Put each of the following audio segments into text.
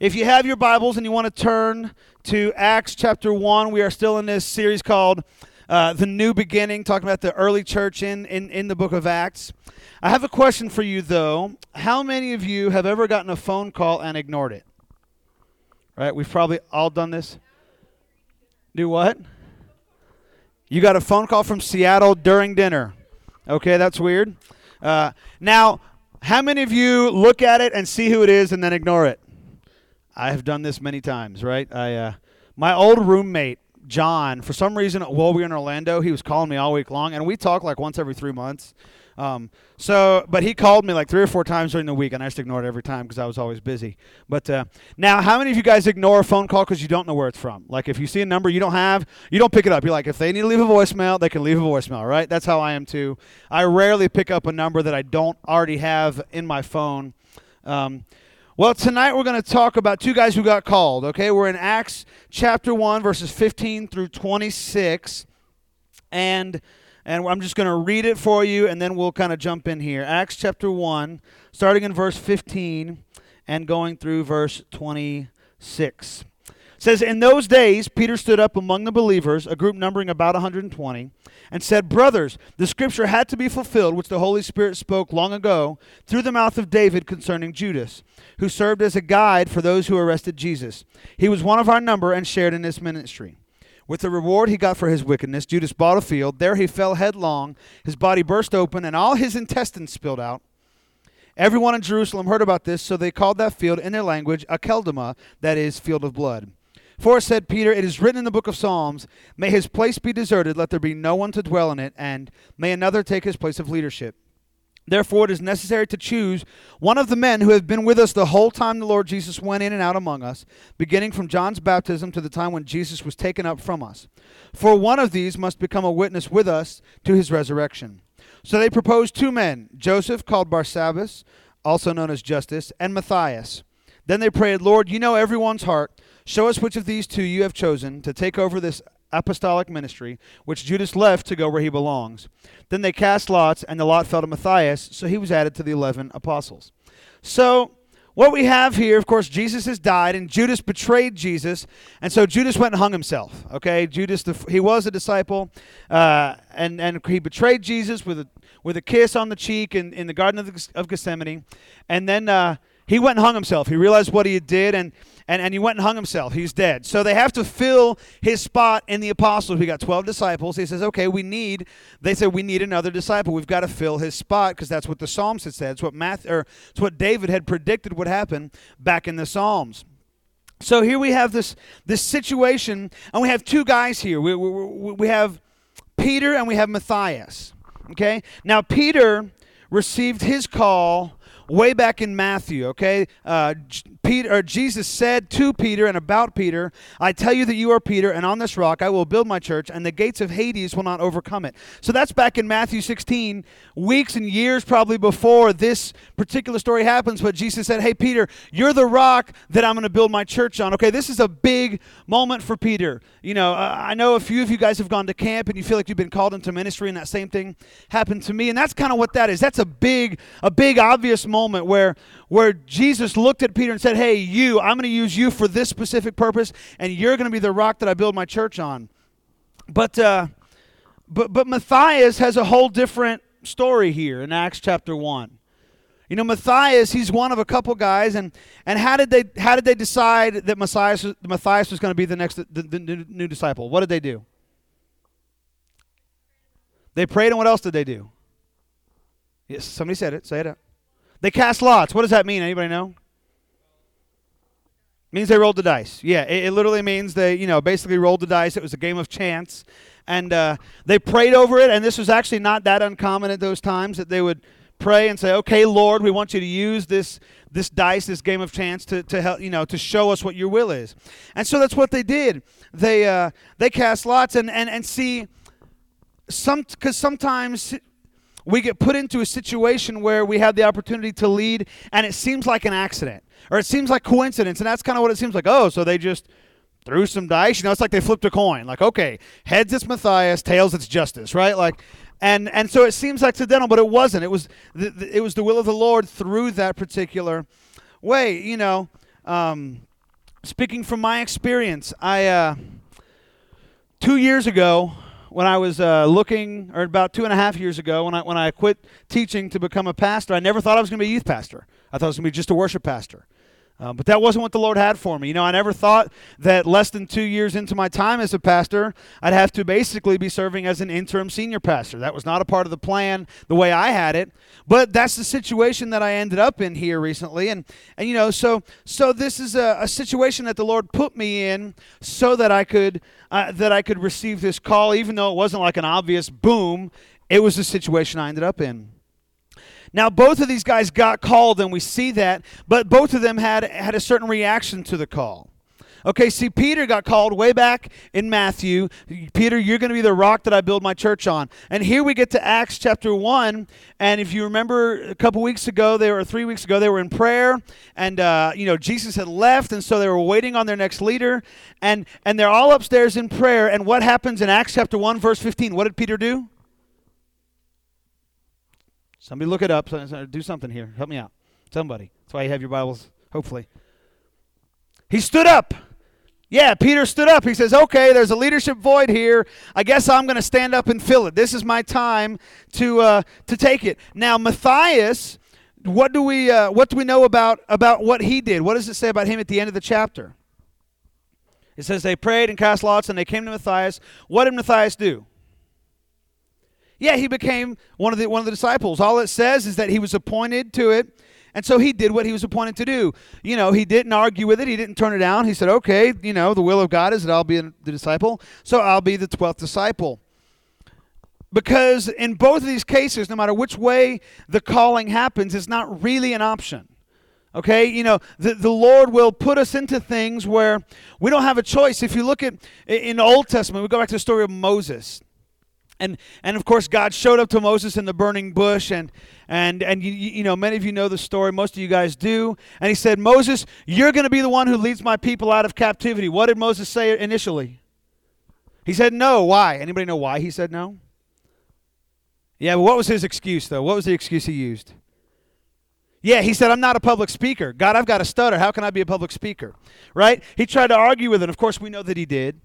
if you have your Bibles and you want to turn to Acts chapter 1, we are still in this series called uh, The New Beginning, talking about the early church in, in, in the book of Acts. I have a question for you, though. How many of you have ever gotten a phone call and ignored it? Right? We've probably all done this. Do what? You got a phone call from Seattle during dinner. Okay, that's weird. Uh, now, how many of you look at it and see who it is and then ignore it? I have done this many times, right? I, uh, my old roommate, John, for some reason, while we were in Orlando, he was calling me all week long, and we talk like once every three months. Um, so, but he called me like three or four times during the week, and I just ignored it every time because I was always busy. But uh, now, how many of you guys ignore a phone call because you don't know where it's from? Like, if you see a number you don't have, you don't pick it up. You're like, if they need to leave a voicemail, they can leave a voicemail, right? That's how I am too. I rarely pick up a number that I don't already have in my phone. Um, well, tonight we're going to talk about two guys who got called, okay? We're in Acts chapter 1, verses 15 through 26. And and I'm just going to read it for you and then we'll kind of jump in here. Acts chapter 1, starting in verse 15 and going through verse 26. Says, In those days, Peter stood up among the believers, a group numbering about 120, and said, Brothers, the scripture had to be fulfilled, which the Holy Spirit spoke long ago through the mouth of David concerning Judas, who served as a guide for those who arrested Jesus. He was one of our number and shared in his ministry. With the reward he got for his wickedness, Judas bought a field. There he fell headlong. His body burst open, and all his intestines spilled out. Everyone in Jerusalem heard about this, so they called that field in their language Akeldama, that is, field of blood. For said Peter, it is written in the book of Psalms, May his place be deserted, let there be no one to dwell in it, and may another take his place of leadership. Therefore, it is necessary to choose one of the men who have been with us the whole time the Lord Jesus went in and out among us, beginning from John's baptism to the time when Jesus was taken up from us. For one of these must become a witness with us to his resurrection. So they proposed two men Joseph, called Barsabbas, also known as Justus, and Matthias. Then they prayed, Lord, you know everyone's heart. Show us which of these two you have chosen to take over this apostolic ministry, which Judas left to go where he belongs. Then they cast lots, and the lot fell to Matthias, so he was added to the eleven apostles. So, what we have here, of course, Jesus has died, and Judas betrayed Jesus, and so Judas went and hung himself. Okay, Judas, the, he was a disciple, uh, and and he betrayed Jesus with a with a kiss on the cheek in, in the Garden of, of Gethsemane, and then uh, he went and hung himself. He realized what he did, and and, and he went and hung himself. He's dead. So they have to fill his spot in the apostles. We got 12 disciples. He says, okay, we need, they said, we need another disciple. We've got to fill his spot because that's what the Psalms had said. It's what, Matthew, or it's what David had predicted would happen back in the Psalms. So here we have this, this situation, and we have two guys here. We, we, we have Peter and we have Matthias. Okay? Now, Peter received his call way back in Matthew, okay? Uh, Peter, or Jesus said to Peter and about Peter, I tell you that you are Peter, and on this rock I will build my church, and the gates of Hades will not overcome it. So that's back in Matthew 16, weeks and years probably before this particular story happens. But Jesus said, Hey, Peter, you're the rock that I'm going to build my church on. Okay, this is a big moment for Peter. You know, uh, I know a few of you guys have gone to camp and you feel like you've been called into ministry, and that same thing happened to me. And that's kind of what that is. That's a big, a big, obvious moment moment where, where Jesus looked at Peter and said, Hey, you, I'm going to use you for this specific purpose, and you're going to be the rock that I build my church on. But, uh, but, but Matthias has a whole different story here in Acts chapter 1. You know, Matthias, he's one of a couple guys, and, and how did they how did they decide that Matthias, Matthias was going to be the next the, the new, new disciple? What did they do? They prayed, and what else did they do? Yes, somebody said it. Say it out. They cast lots. What does that mean? Anybody know? It means they rolled the dice. Yeah, it, it, literally means they, you know, basically rolled the dice. It was a game of chance, and uh, they prayed over it. And this was actually not that uncommon at those times that they would pray and say, "Okay, Lord, we want you to use this this dice, this game of chance, to to help, you know, to show us what Your will is." And so that's what they did. They uh, they cast lots and and and see some because sometimes we get put into a situation where we have the opportunity to lead and it seems like an accident or it seems like coincidence and that's kind of what it seems like oh so they just threw some dice you know it's like they flipped a coin like okay heads it's matthias tails it's Justus right? Like and and so it seems accidental but it wasn't. It was the, it was the will of the lord through that particular way you know um, speaking from my experience, I uh, two years ago when I was uh, looking, or about two and a half years ago, when I when I quit teaching to become a pastor, I never thought I was going to be a youth pastor. I thought I was going to be just a worship pastor. Uh, but that wasn't what the Lord had for me. You know, I never thought that less than two years into my time as a pastor, I'd have to basically be serving as an interim senior pastor. That was not a part of the plan the way I had it. But that's the situation that I ended up in here recently. And, and you know, so so this is a, a situation that the Lord put me in so that I could uh, that I could receive this call, even though it wasn't like an obvious boom. It was the situation I ended up in. Now, both of these guys got called, and we see that, but both of them had, had a certain reaction to the call. Okay, see, Peter got called way back in Matthew. Peter, you're going to be the rock that I build my church on. And here we get to Acts chapter 1. And if you remember a couple weeks ago, they were three weeks ago, they were in prayer. And, uh, you know, Jesus had left. And so they were waiting on their next leader. And, and they're all upstairs in prayer. And what happens in Acts chapter 1, verse 15? What did Peter do? Somebody look it up. Do something here. Help me out. Somebody. That's why you have your Bibles, hopefully. He stood up. Yeah, Peter stood up. He says, "Okay, there's a leadership void here. I guess I'm going to stand up and fill it. This is my time to uh, to take it." Now, Matthias, what do we uh, what do we know about about what he did? What does it say about him at the end of the chapter? It says they prayed and cast lots, and they came to Matthias. What did Matthias do? Yeah, he became one of the one of the disciples. All it says is that he was appointed to it. And so he did what he was appointed to do. You know, he didn't argue with it. He didn't turn it down. He said, "Okay, you know, the will of God is that I'll be the disciple, so I'll be the 12th disciple." Because in both of these cases, no matter which way the calling happens, it's not really an option. Okay, you know, the, the Lord will put us into things where we don't have a choice. If you look at in the Old Testament, we go back to the story of Moses and and of course God showed up to Moses in the burning bush and and and you, you know many of you know the story most of you guys do and he said Moses you're going to be the one who leads my people out of captivity what did Moses say initially he said no why anybody know why he said no yeah but what was his excuse though what was the excuse he used yeah, he said, I'm not a public speaker. God, I've got a stutter. How can I be a public speaker? Right? He tried to argue with it. Of course, we know that he did.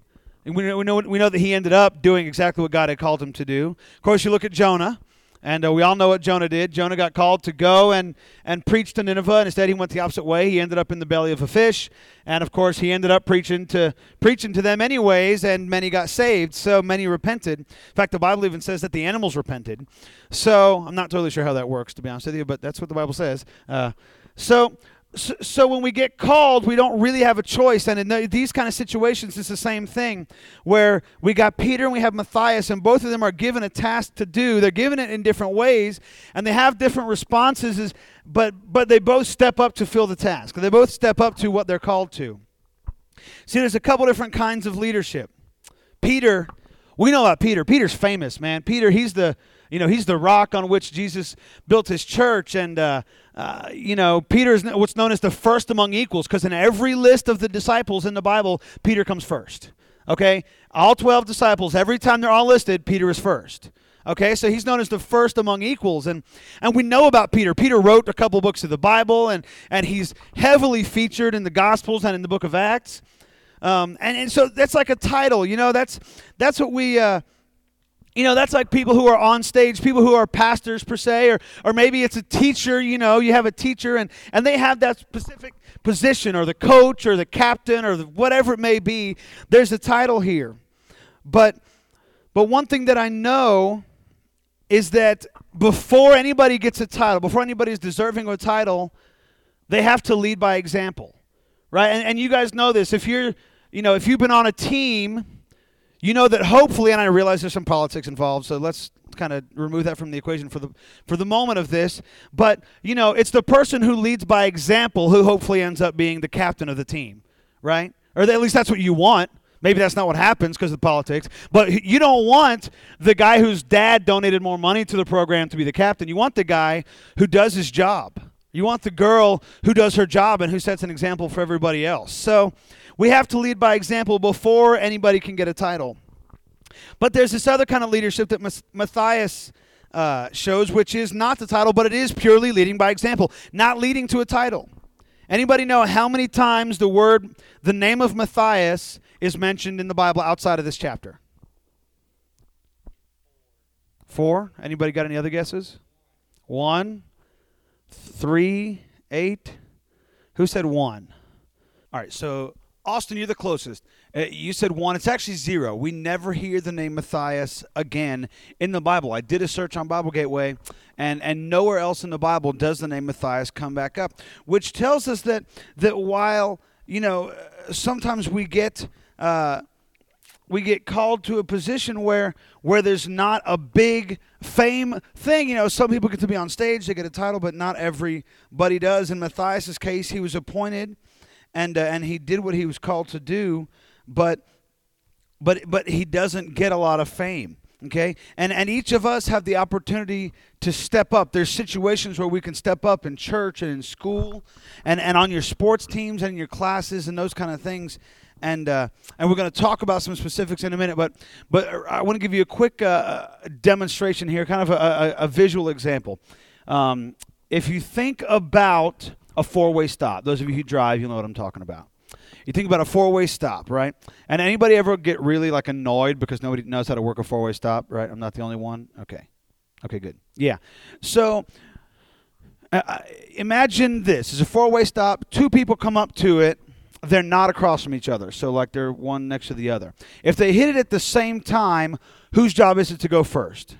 And we know, we, know, we know that he ended up doing exactly what God had called him to do. Of course, you look at Jonah, and uh, we all know what Jonah did. Jonah got called to go and, and preach to Nineveh, and instead he went the opposite way. He ended up in the belly of a fish, and of course he ended up preaching to preaching to them anyways, and many got saved. So many repented. In fact, the Bible even says that the animals repented. So I'm not totally sure how that works, to be honest with you, but that's what the Bible says. Uh, so so, so, when we get called, we don't really have a choice. And in these kind of situations, it's the same thing where we got Peter and we have Matthias, and both of them are given a task to do. They're given it in different ways, and they have different responses, but, but they both step up to fill the task. They both step up to what they're called to. See, there's a couple different kinds of leadership. Peter, we know about Peter. Peter's famous, man. Peter, he's the you know, he's the rock on which Jesus built his church. And, uh, uh, you know, Peter is what's known as the first among equals because in every list of the disciples in the Bible, Peter comes first. Okay? All 12 disciples, every time they're all listed, Peter is first. Okay, so he's known as the first among equals, and and we know about Peter. Peter wrote a couple books of the Bible, and and he's heavily featured in the Gospels and in the Book of Acts. Um, and, and so that's like a title, you know. That's that's what we uh, you know that's like people who are on stage people who are pastors per se or, or maybe it's a teacher you know you have a teacher and, and they have that specific position or the coach or the captain or the, whatever it may be there's a title here. But but one thing that i know is that before anybody gets a title before anybody is deserving of a title they have to lead by example right? And, and you guys know this. If you're you know if you've been on a team you know that hopefully, and I realize there's some politics involved, so let's kind of remove that from the equation for the for the moment of this. But you know, it's the person who leads by example who hopefully ends up being the captain of the team, right? Or at least that's what you want. Maybe that's not what happens because of politics. But you don't want the guy whose dad donated more money to the program to be the captain. You want the guy who does his job. You want the girl who does her job and who sets an example for everybody else. So we have to lead by example before anybody can get a title. But there's this other kind of leadership that Matthias uh, shows, which is not the title, but it is purely leading by example, not leading to a title. Anybody know how many times the word, the name of Matthias is mentioned in the Bible outside of this chapter? Four. Anybody got any other guesses? One, three, eight. Who said one? All right, so Austin, you're the closest. Uh, you said one. It's actually zero. We never hear the name Matthias again in the Bible. I did a search on Bible Gateway, and, and nowhere else in the Bible does the name Matthias come back up, which tells us that that while you know sometimes we get. Uh, we get called to a position where where there's not a big fame thing. You know, some people get to be on stage, they get a title, but not everybody does. In Matthias's case, he was appointed and uh, and he did what he was called to do, but but but he doesn't get a lot of fame. Okay, and and each of us have the opportunity to step up. There's situations where we can step up in church and in school, and and on your sports teams and your classes and those kind of things and uh, and we're going to talk about some specifics in a minute. But but I want to give you a quick uh, demonstration here, kind of a, a, a visual example. Um, if you think about a four way stop. Those of you who drive, you know what I'm talking about. You think about a four way stop, right? And anybody ever get really like annoyed because nobody knows how to work a four way stop, right? I'm not the only one. Okay. Okay, good. Yeah. So uh, uh imagine this it's a four way stop, two people come up to it. They're not across from each other, so like they're one next to the other. If they hit it at the same time, whose job is it to go first?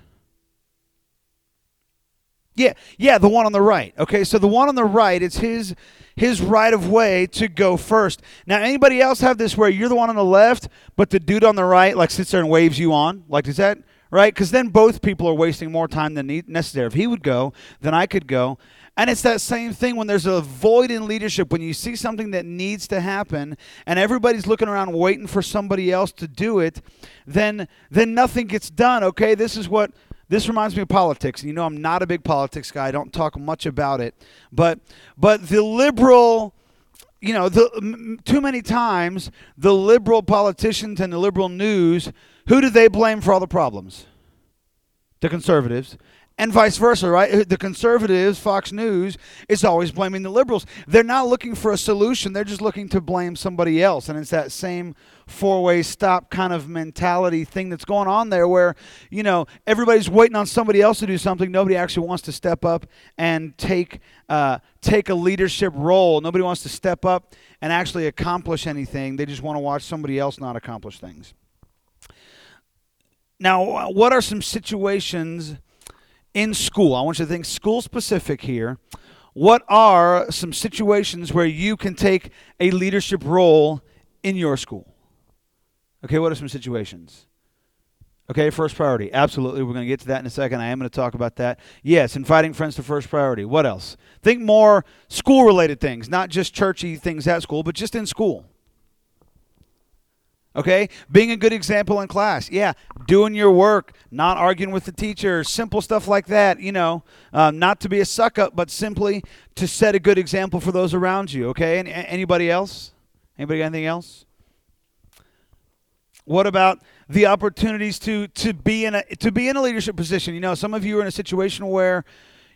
Yeah, yeah, the one on the right. Okay, so the one on the right, it's his his right of way to go first. Now, anybody else have this where you're the one on the left, but the dude on the right like sits there and waves you on? Like, is that right? Because then both people are wasting more time than necessary. If he would go, then I could go. And it's that same thing when there's a void in leadership, when you see something that needs to happen and everybody's looking around waiting for somebody else to do it, then then nothing gets done. Okay, this is what this reminds me of politics. And you know, I'm not a big politics guy. I don't talk much about it. But but the liberal you know, the, too many times the liberal politicians and the liberal news, who do they blame for all the problems? The conservatives and vice versa, right? The conservatives, Fox News, is always blaming the liberals. They're not looking for a solution, they're just looking to blame somebody else. And it's that same four way stop kind of mentality thing that's going on there where, you know, everybody's waiting on somebody else to do something. Nobody actually wants to step up and take, uh, take a leadership role. Nobody wants to step up and actually accomplish anything. They just want to watch somebody else not accomplish things. Now, what are some situations in school, I want you to think school specific here. What are some situations where you can take a leadership role in your school? Okay, what are some situations? Okay, first priority. Absolutely. We're going to get to that in a second. I am going to talk about that. Yes, inviting friends to first priority. What else? Think more school related things, not just churchy things at school, but just in school. Okay? Being a good example in class. Yeah. Doing your work, not arguing with the teacher, simple stuff like that, you know. Um, not to be a suck up, but simply to set a good example for those around you. Okay? And, anybody else? Anybody got anything else? What about the opportunities to to be in a to be in a leadership position? You know, some of you are in a situation where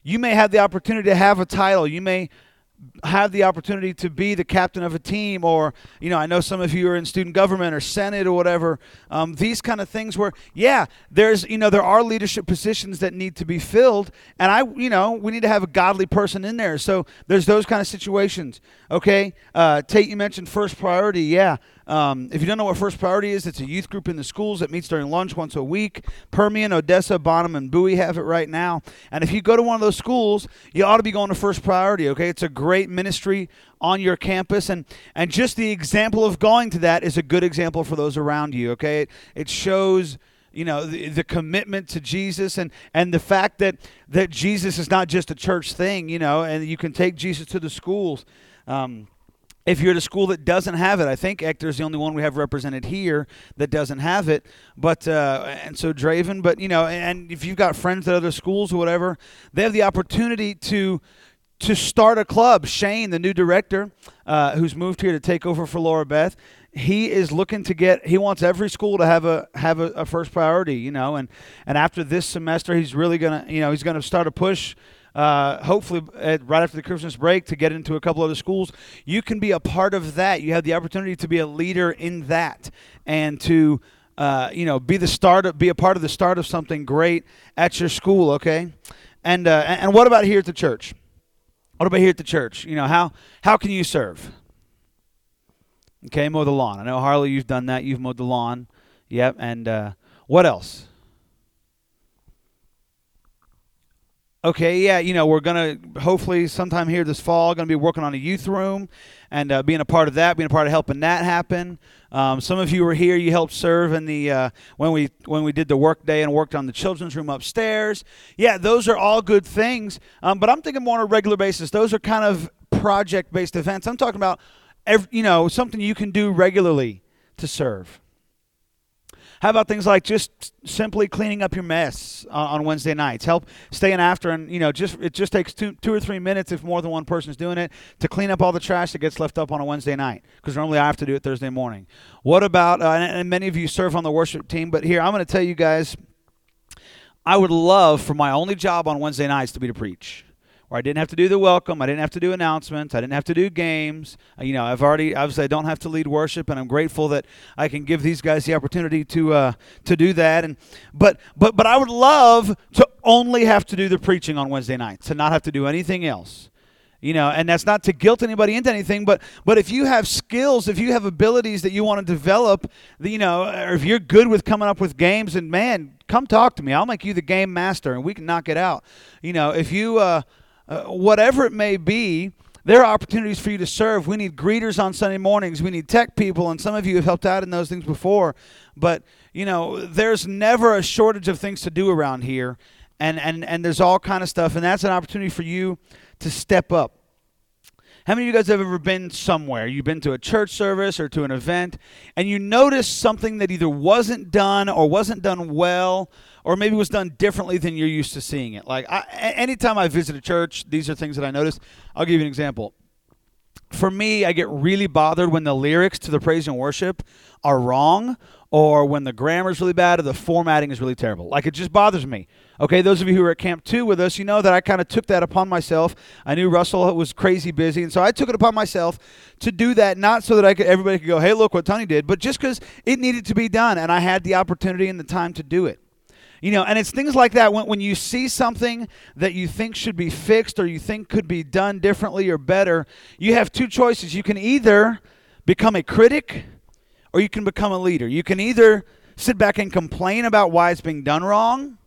you may have the opportunity to have a title. You may have the opportunity to be the captain of a team, or you know, I know some of you are in student government or senate or whatever. Um, these kind of things where, yeah, there's you know there are leadership positions that need to be filled, and I you know we need to have a godly person in there. So there's those kind of situations. Okay, uh, Tate, you mentioned first priority. Yeah, um, if you don't know what First Priority is, it's a youth group in the schools that meets during lunch once a week. Permian, Odessa, Bonham, and Bowie have it right now. And if you go to one of those schools, you ought to be going to First Priority, okay? It's a great ministry on your campus. And, and just the example of going to that is a good example for those around you, okay? It, it shows you know the, the, commitment to jesus and and the fact that that jesus is not just a church thing you know and you can take jesus to the schools um, if you're at a school that doesn't have it, I think Ector's the only one we have represented here that doesn't have it. But uh, and so Draven, but you know, and if you've got friends at other schools or whatever, they have the opportunity to to start a club. Shane, the new director, uh, who's moved here to take over for Laura Beth, he is looking to get. He wants every school to have a have a, a first priority, you know, and and after this semester, he's really gonna, you know, he's gonna start a push uh, hopefully at, right after the Christmas break to get into a couple other schools. You can be a part of that. You have the opportunity to be a leader in that and to uh, you know be the start of, be a part of the start of something great at your school. Okay, and uh, and what about here at the church? What about here at the church? You know how how can you serve? Okay, mow the lawn. I know Harley, you've done that. You've mowed the lawn. Yep. And uh, what else? Okay, yeah, you know, we're going to hopefully sometime here this fall, going to be working on a youth room and uh, being a part of that, being a part of helping that happen. Um, some of you were here, you helped serve in the uh, when we when we did the work day and worked on the children's room upstairs. Yeah, those are all good things. Um, but I'm thinking more on a regular basis. Those are kind of project based events. I'm talking about, every, you know, something you can do regularly to serve. How about things like just simply cleaning up your mess on, Wednesday nights? Help staying after, and you know, just it just takes two, two or three minutes if more than one person is doing it to clean up all the trash that gets left up on a Wednesday night. Because normally I have to do it Thursday morning. What about? Uh, and, and many of you serve on the worship team, but here I'm going to tell you guys. I would love for my only job on Wednesday nights to be to preach where I didn't have to do the welcome, I didn't have to do announcements, I didn't have to do games. Uh, you know, I've already obviously I don't have to lead worship, and I'm grateful that I can give these guys the opportunity to uh, to do that. And but but but I would love to only have to do the preaching on Wednesday nights, to not have to do anything else. You know and that's not to guilt anybody into anything but but if you have skills if you have abilities that you want to develop you know or if you're good with coming up with games and man come talk to me. I'll make you the game master and we can knock it out. You know if you uh uh, whatever it may be, there are opportunities for you to serve. We need greeters on Sunday mornings. We need tech people, and some of you have helped out in those things before. But you know, there's never a shortage of things to do around here, and and and there's all kind of stuff, and that's an opportunity for you to step up. How many of you guys have ever been somewhere? You've been to a church service or to an event, and you noticed something that either wasn't done or wasn't done well, or maybe was done differently than you're used to seeing it. Like I, anytime I visit a church, these are things that I notice. I'll give you an example. For me, I get really bothered when the lyrics to the praise and worship are wrong, or when the grammar is really bad, or the formatting is really terrible. Like it just bothers me. Okay, those of you who were at Camp 2 with us, you know that I kind of took that upon myself. I knew Russell was crazy busy, and so I took it upon myself to do that, not so that I could everybody could go, hey, look what Tony did, but just because it needed to be done, and I had the opportunity and the time to do it. You know, and it's things like that when, when you see something that you think should be fixed or you think could be done differently or better, you have two choices. You can either become a critic or you can become a leader. You can either sit back and complain about why it's being done wrong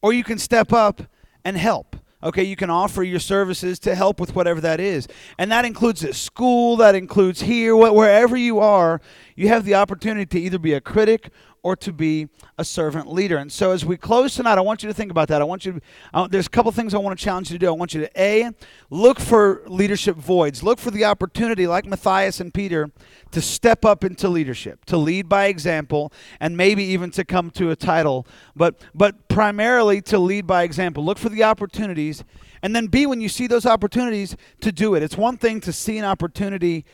or you can step up and help. Okay, you can offer your services to help with whatever that is. And that includes at school, that includes here, wherever you are, you have the opportunity to either be a critic or to be a servant leader. And so as we close tonight, I want you to think about that. I want you to, uh, there's a couple things I want to challenge you to do. I want you to, A, look for leadership voids. Look for the opportunity, like Matthias and Peter, to step up into leadership, to lead by example, and maybe even to come to a title. But, but primarily to lead by example. Look for the opportunities. And then, B, when you see those opportunities, to do it. It's one thing to see an opportunity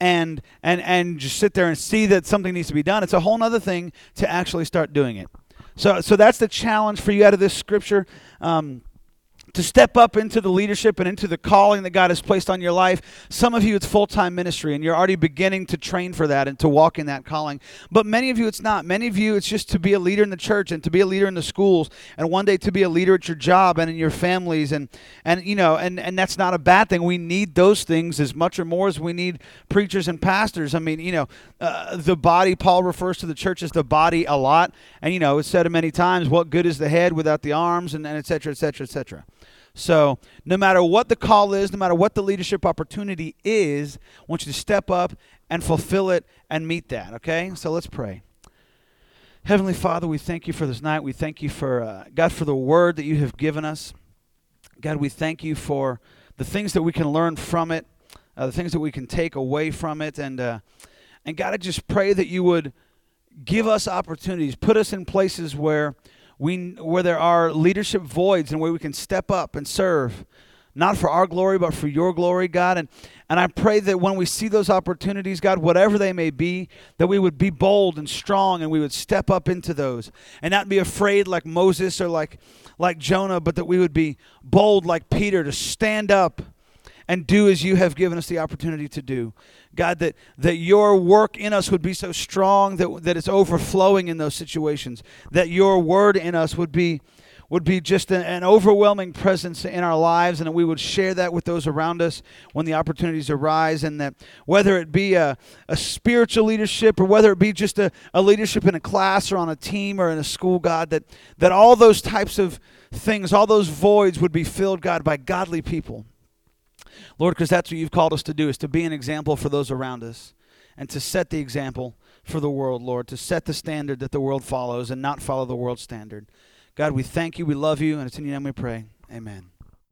and and and just sit there and see that something needs to be done. It's a whole other thing to actually start doing it. So so that's the challenge for you out of this scripture. Um, to step up into the leadership and into the calling that God has placed on your life. Some of you, it's full time ministry, and you're already beginning to train for that and to walk in that calling. But many of you, it's not. Many of you, it's just to be a leader in the church and to be a leader in the schools, and one day to be a leader at your job and in your families. And, and you know, and, and that's not a bad thing. We need those things as much or more as we need preachers and pastors. I mean, you know, uh, the body, Paul refers to the church as the body a lot. And, you know, it's said many times, what good is the head without the arms, and, and et cetera, et cetera, et cetera. So, no matter what the call is, no matter what the leadership opportunity is, I want you to step up and fulfill it and meet that, okay? So, let's pray. Heavenly Father, we thank you for this night. We thank you for, uh, God, for the word that you have given us. God, we thank you for the things that we can learn from it, uh, the things that we can take away from it. And, uh, and God, I just pray that you would give us opportunities, put us in places where we where there are leadership voids and where we can step up and serve not for our glory, but for your glory, God. And, and I pray that when we see those opportunities, God, whatever they may be, that we would be bold and strong and we would step up into those and not be afraid like Moses or like, like Jonah, but that we would be bold like Peter to stand up and do as you have given us the opportunity to do. God, that, that your work in us would be so strong that, that it's overflowing in those situations, that your word in us would be would be just an, an, overwhelming presence in our lives, and that we would share that with those around us when the opportunities arise. And that whether it be a, a spiritual leadership or whether it be just a, a leadership in a class or on a team or in a school, God, that, that all those types of things, all those voids would be filled, God, by godly people Lord, because that's what you've called us to do, is to be an example for those around us and to set the example for the world, Lord, to set the standard that the world follows and not follow the world standard. God, we thank you, we love you, and it's in your name we pray. Amen.